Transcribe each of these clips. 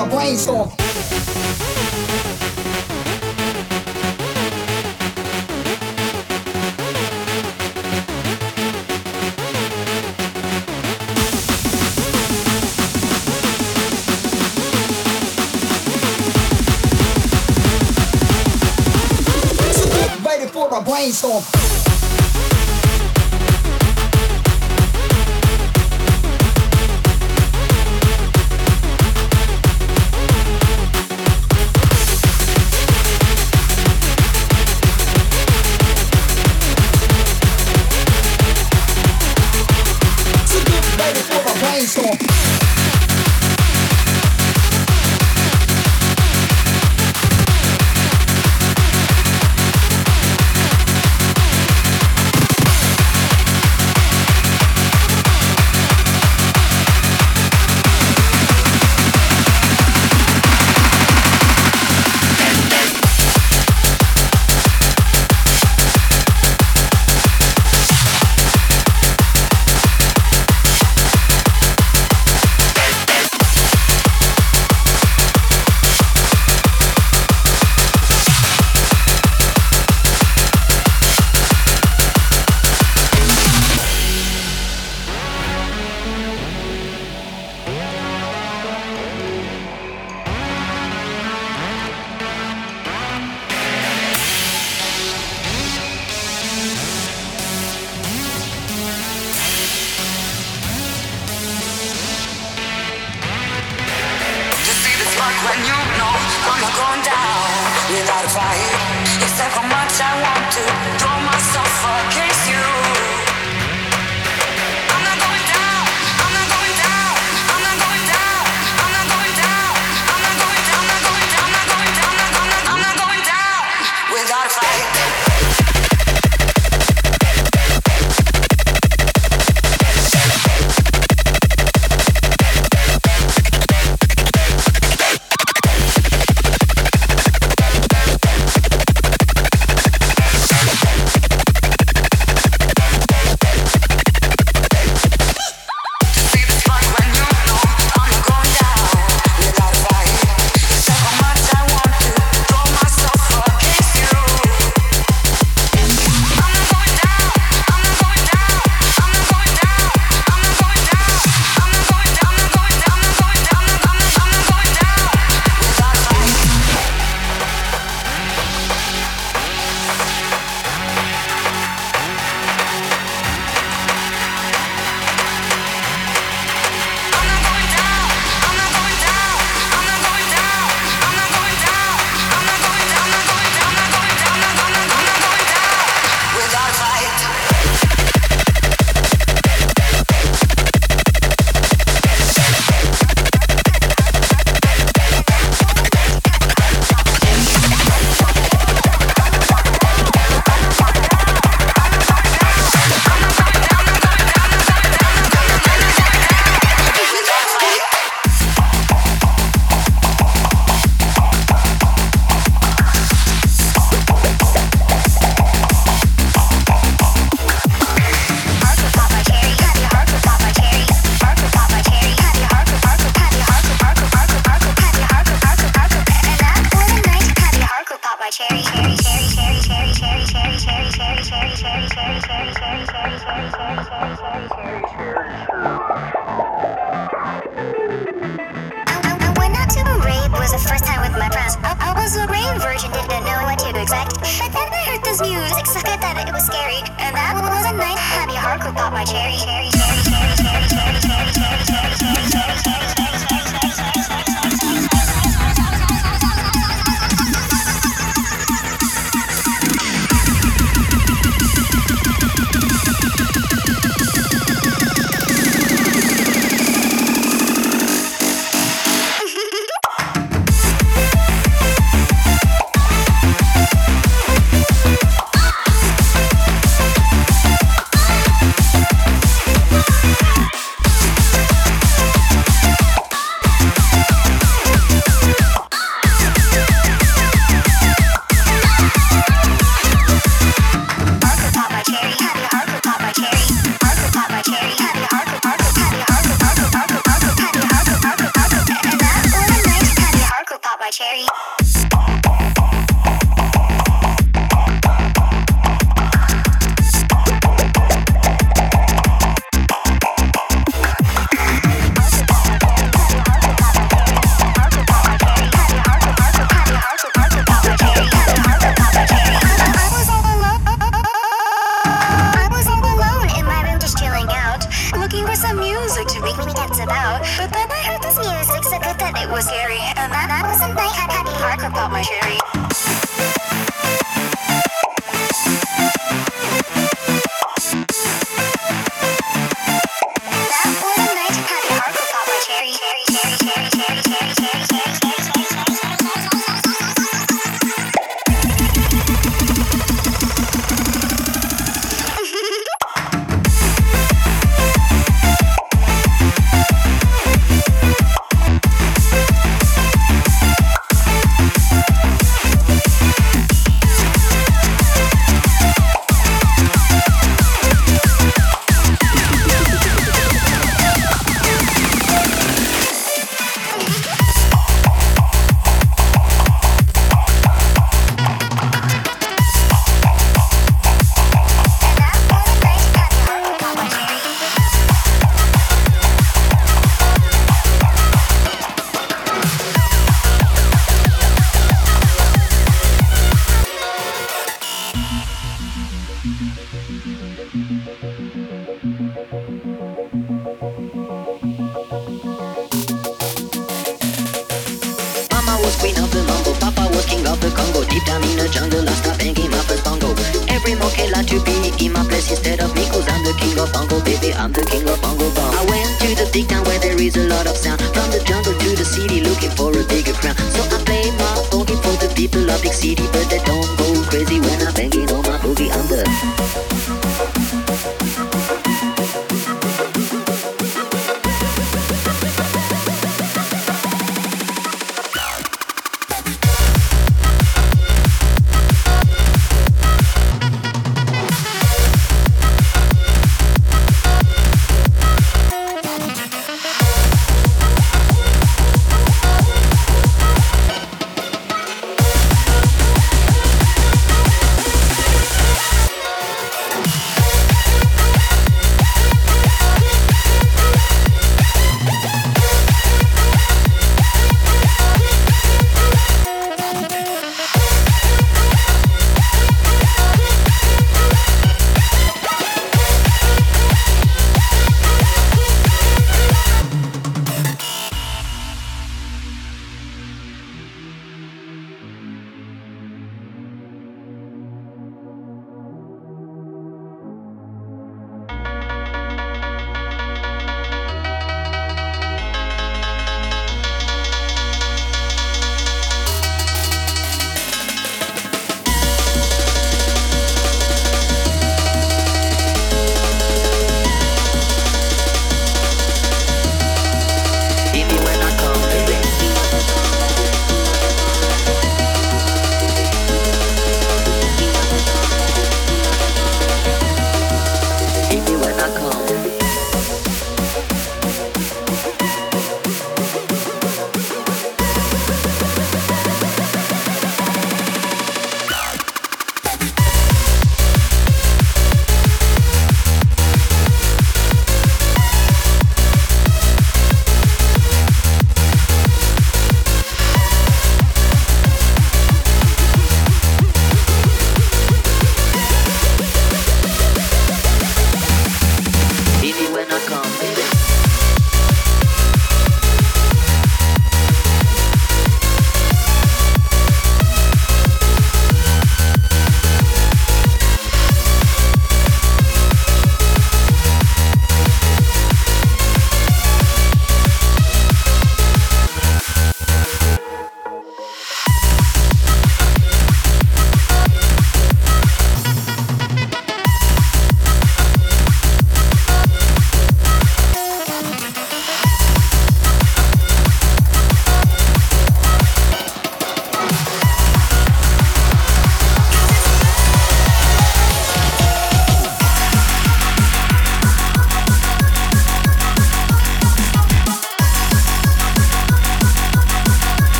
a brainstorm. brainstorm.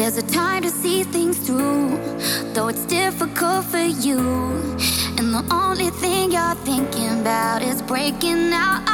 There's a time to see things through, though it's difficult for you. And the only thing you're thinking about is breaking out.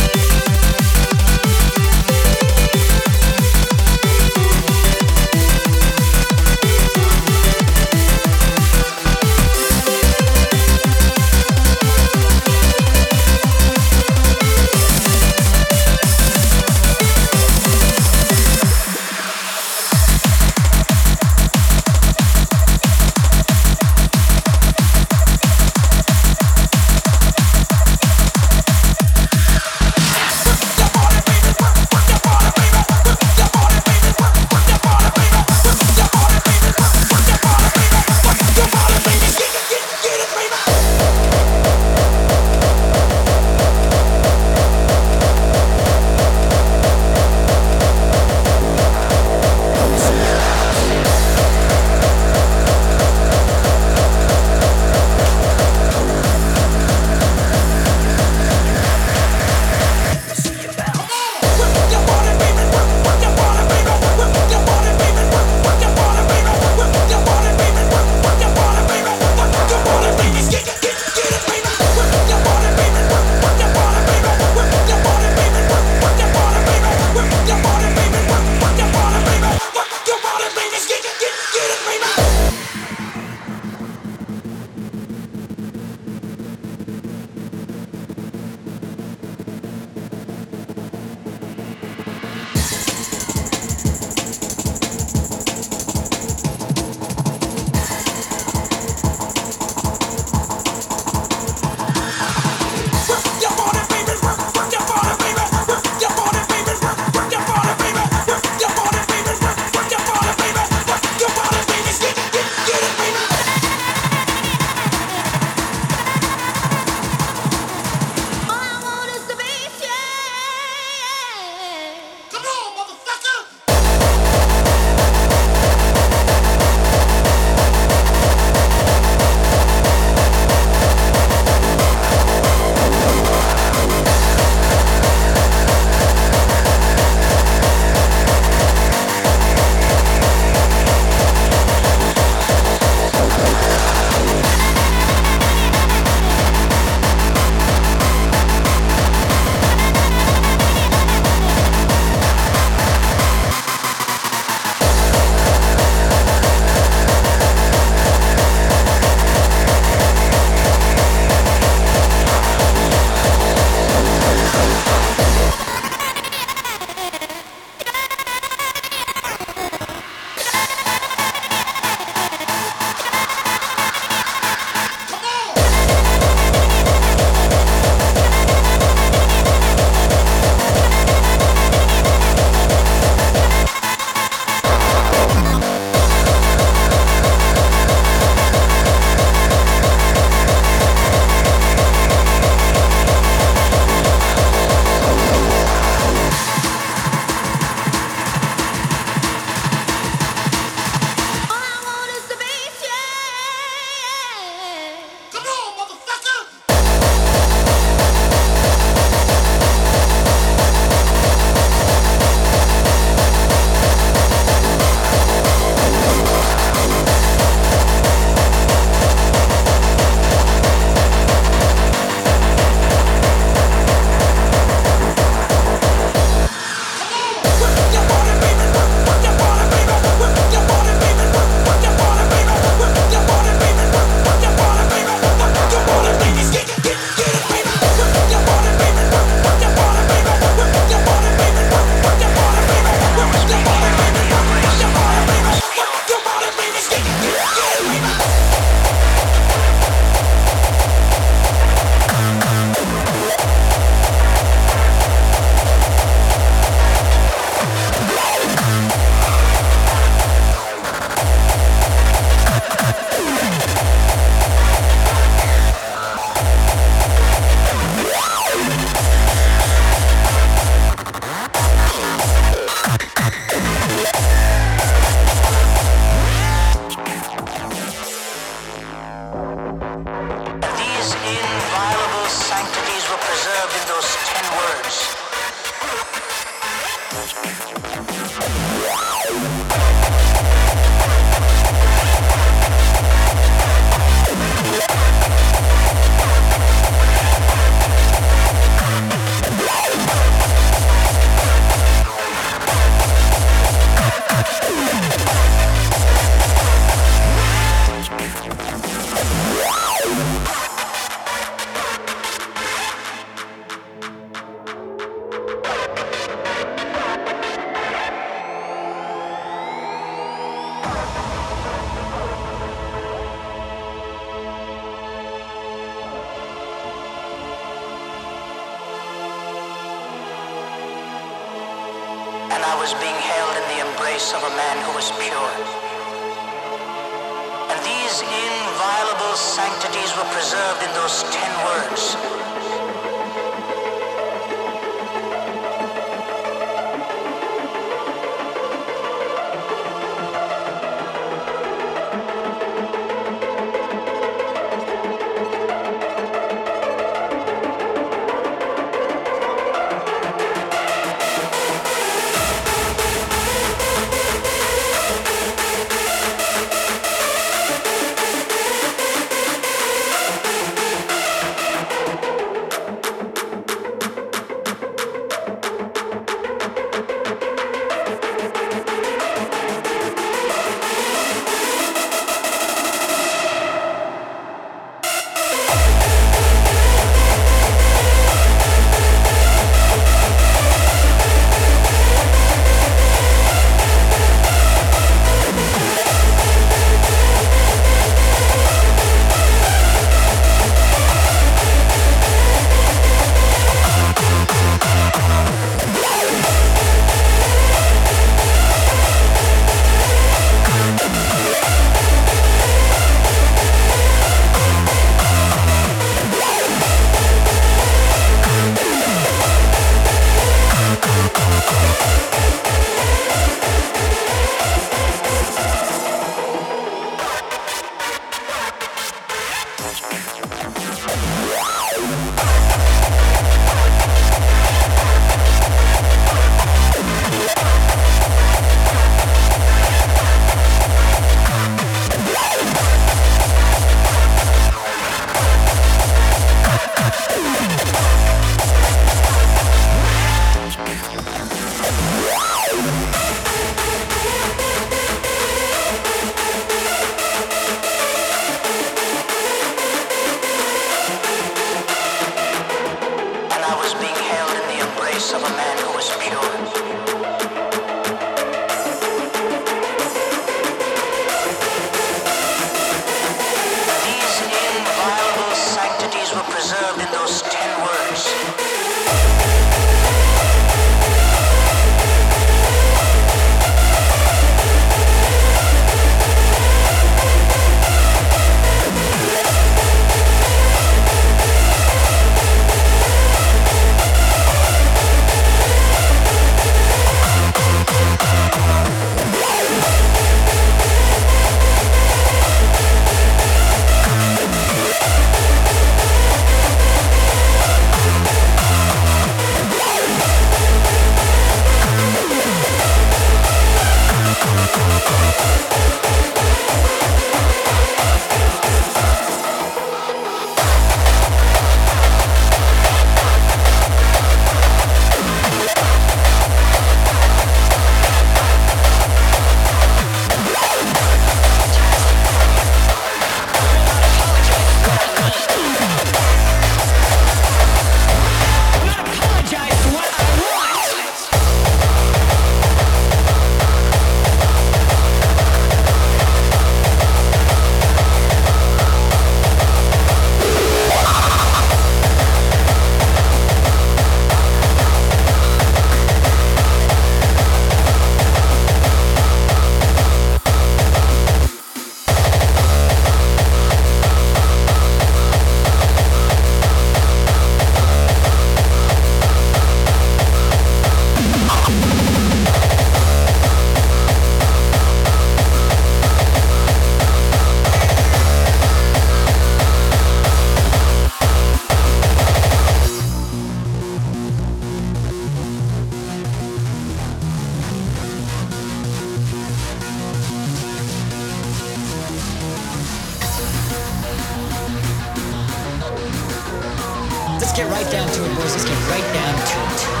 Let's get right down to it.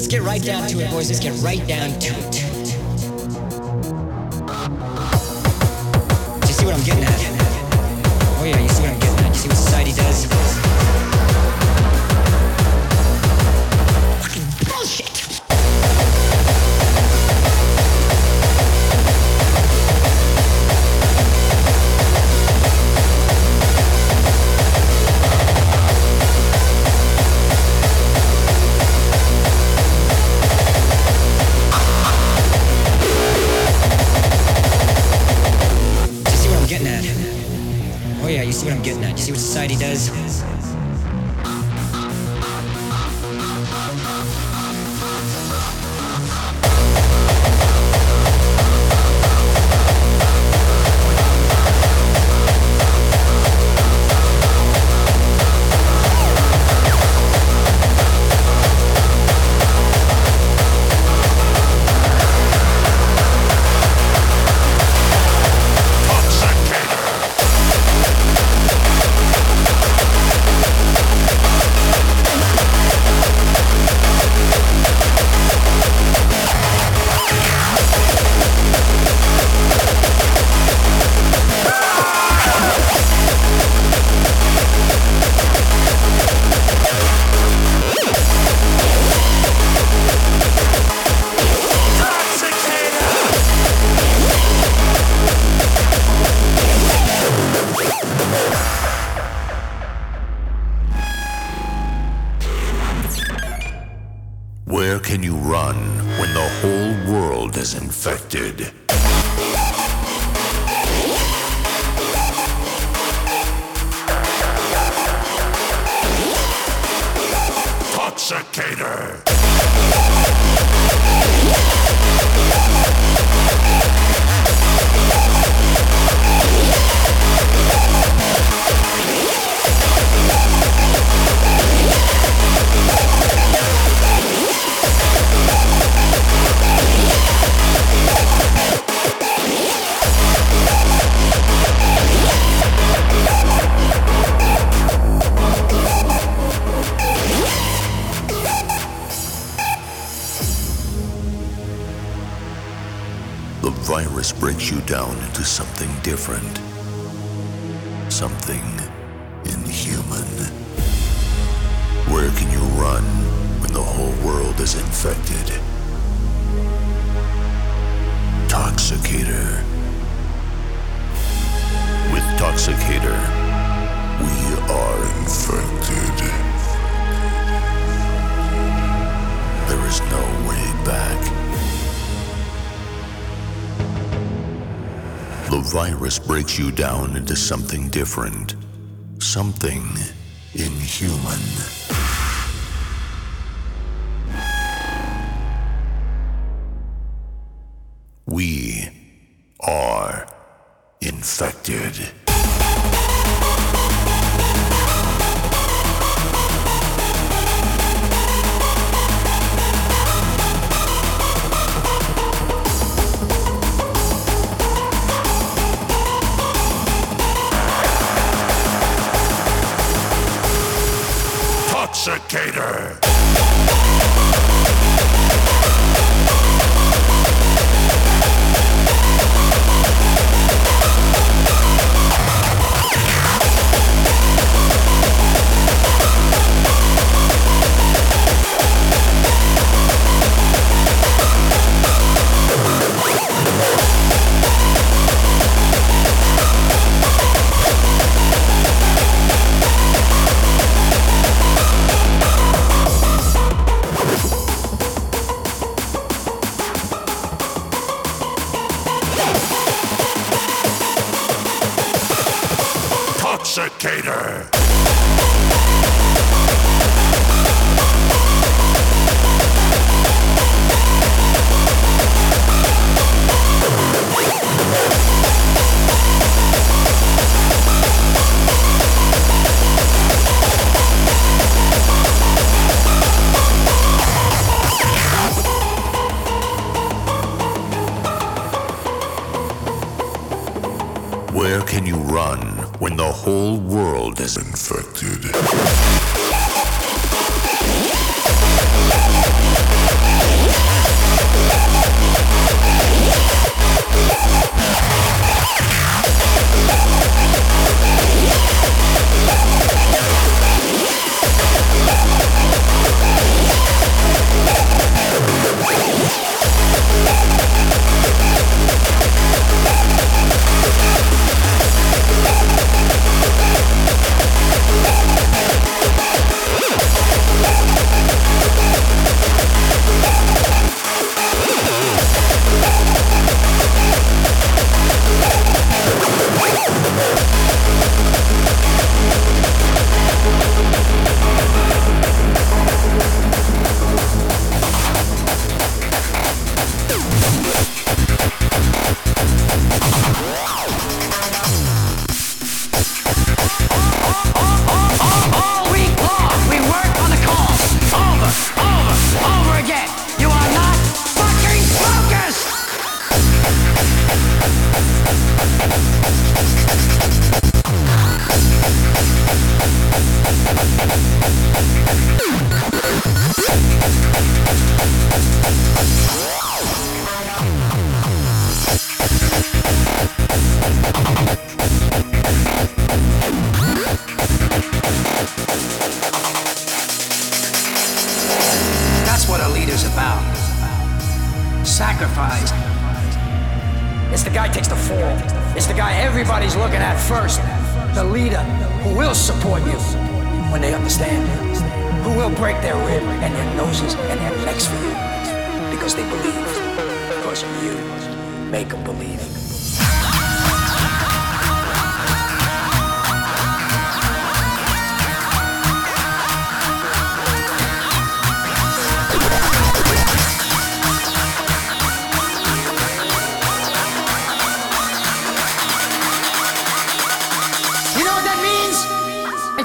Let's get right down to it, boys. Let's get right down to it. Do you see what I'm getting at? Where can you run when the whole world is infected? Toxicator! Down into something different. Something inhuman. Where can you run when the whole world is infected? Toxicator. With Toxicator, we are infected. The virus breaks you down into something different. Something inhuman.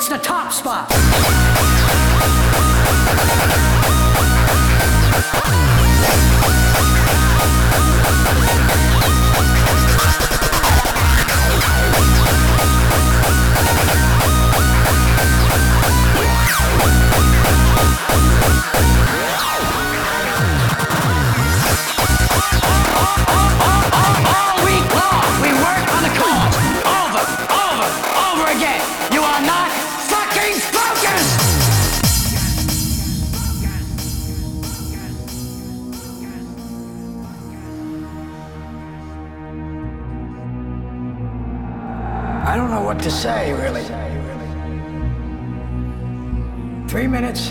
It's the top spot. To say, really. Three minutes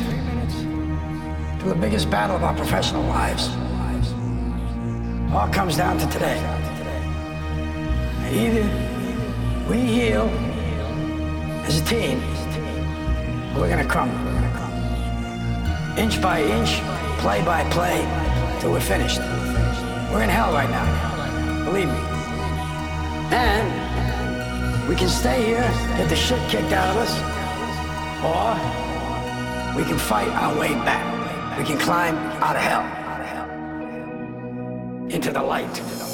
to the biggest battle of our professional lives. All comes down to today. Either we heal as a team, or we're gonna crumble. Inch by inch, play by play, till we're finished. We're in hell right now, believe me. And we can stay here, get the shit kicked out of us, or we can fight our way back. We can climb out of hell into the light.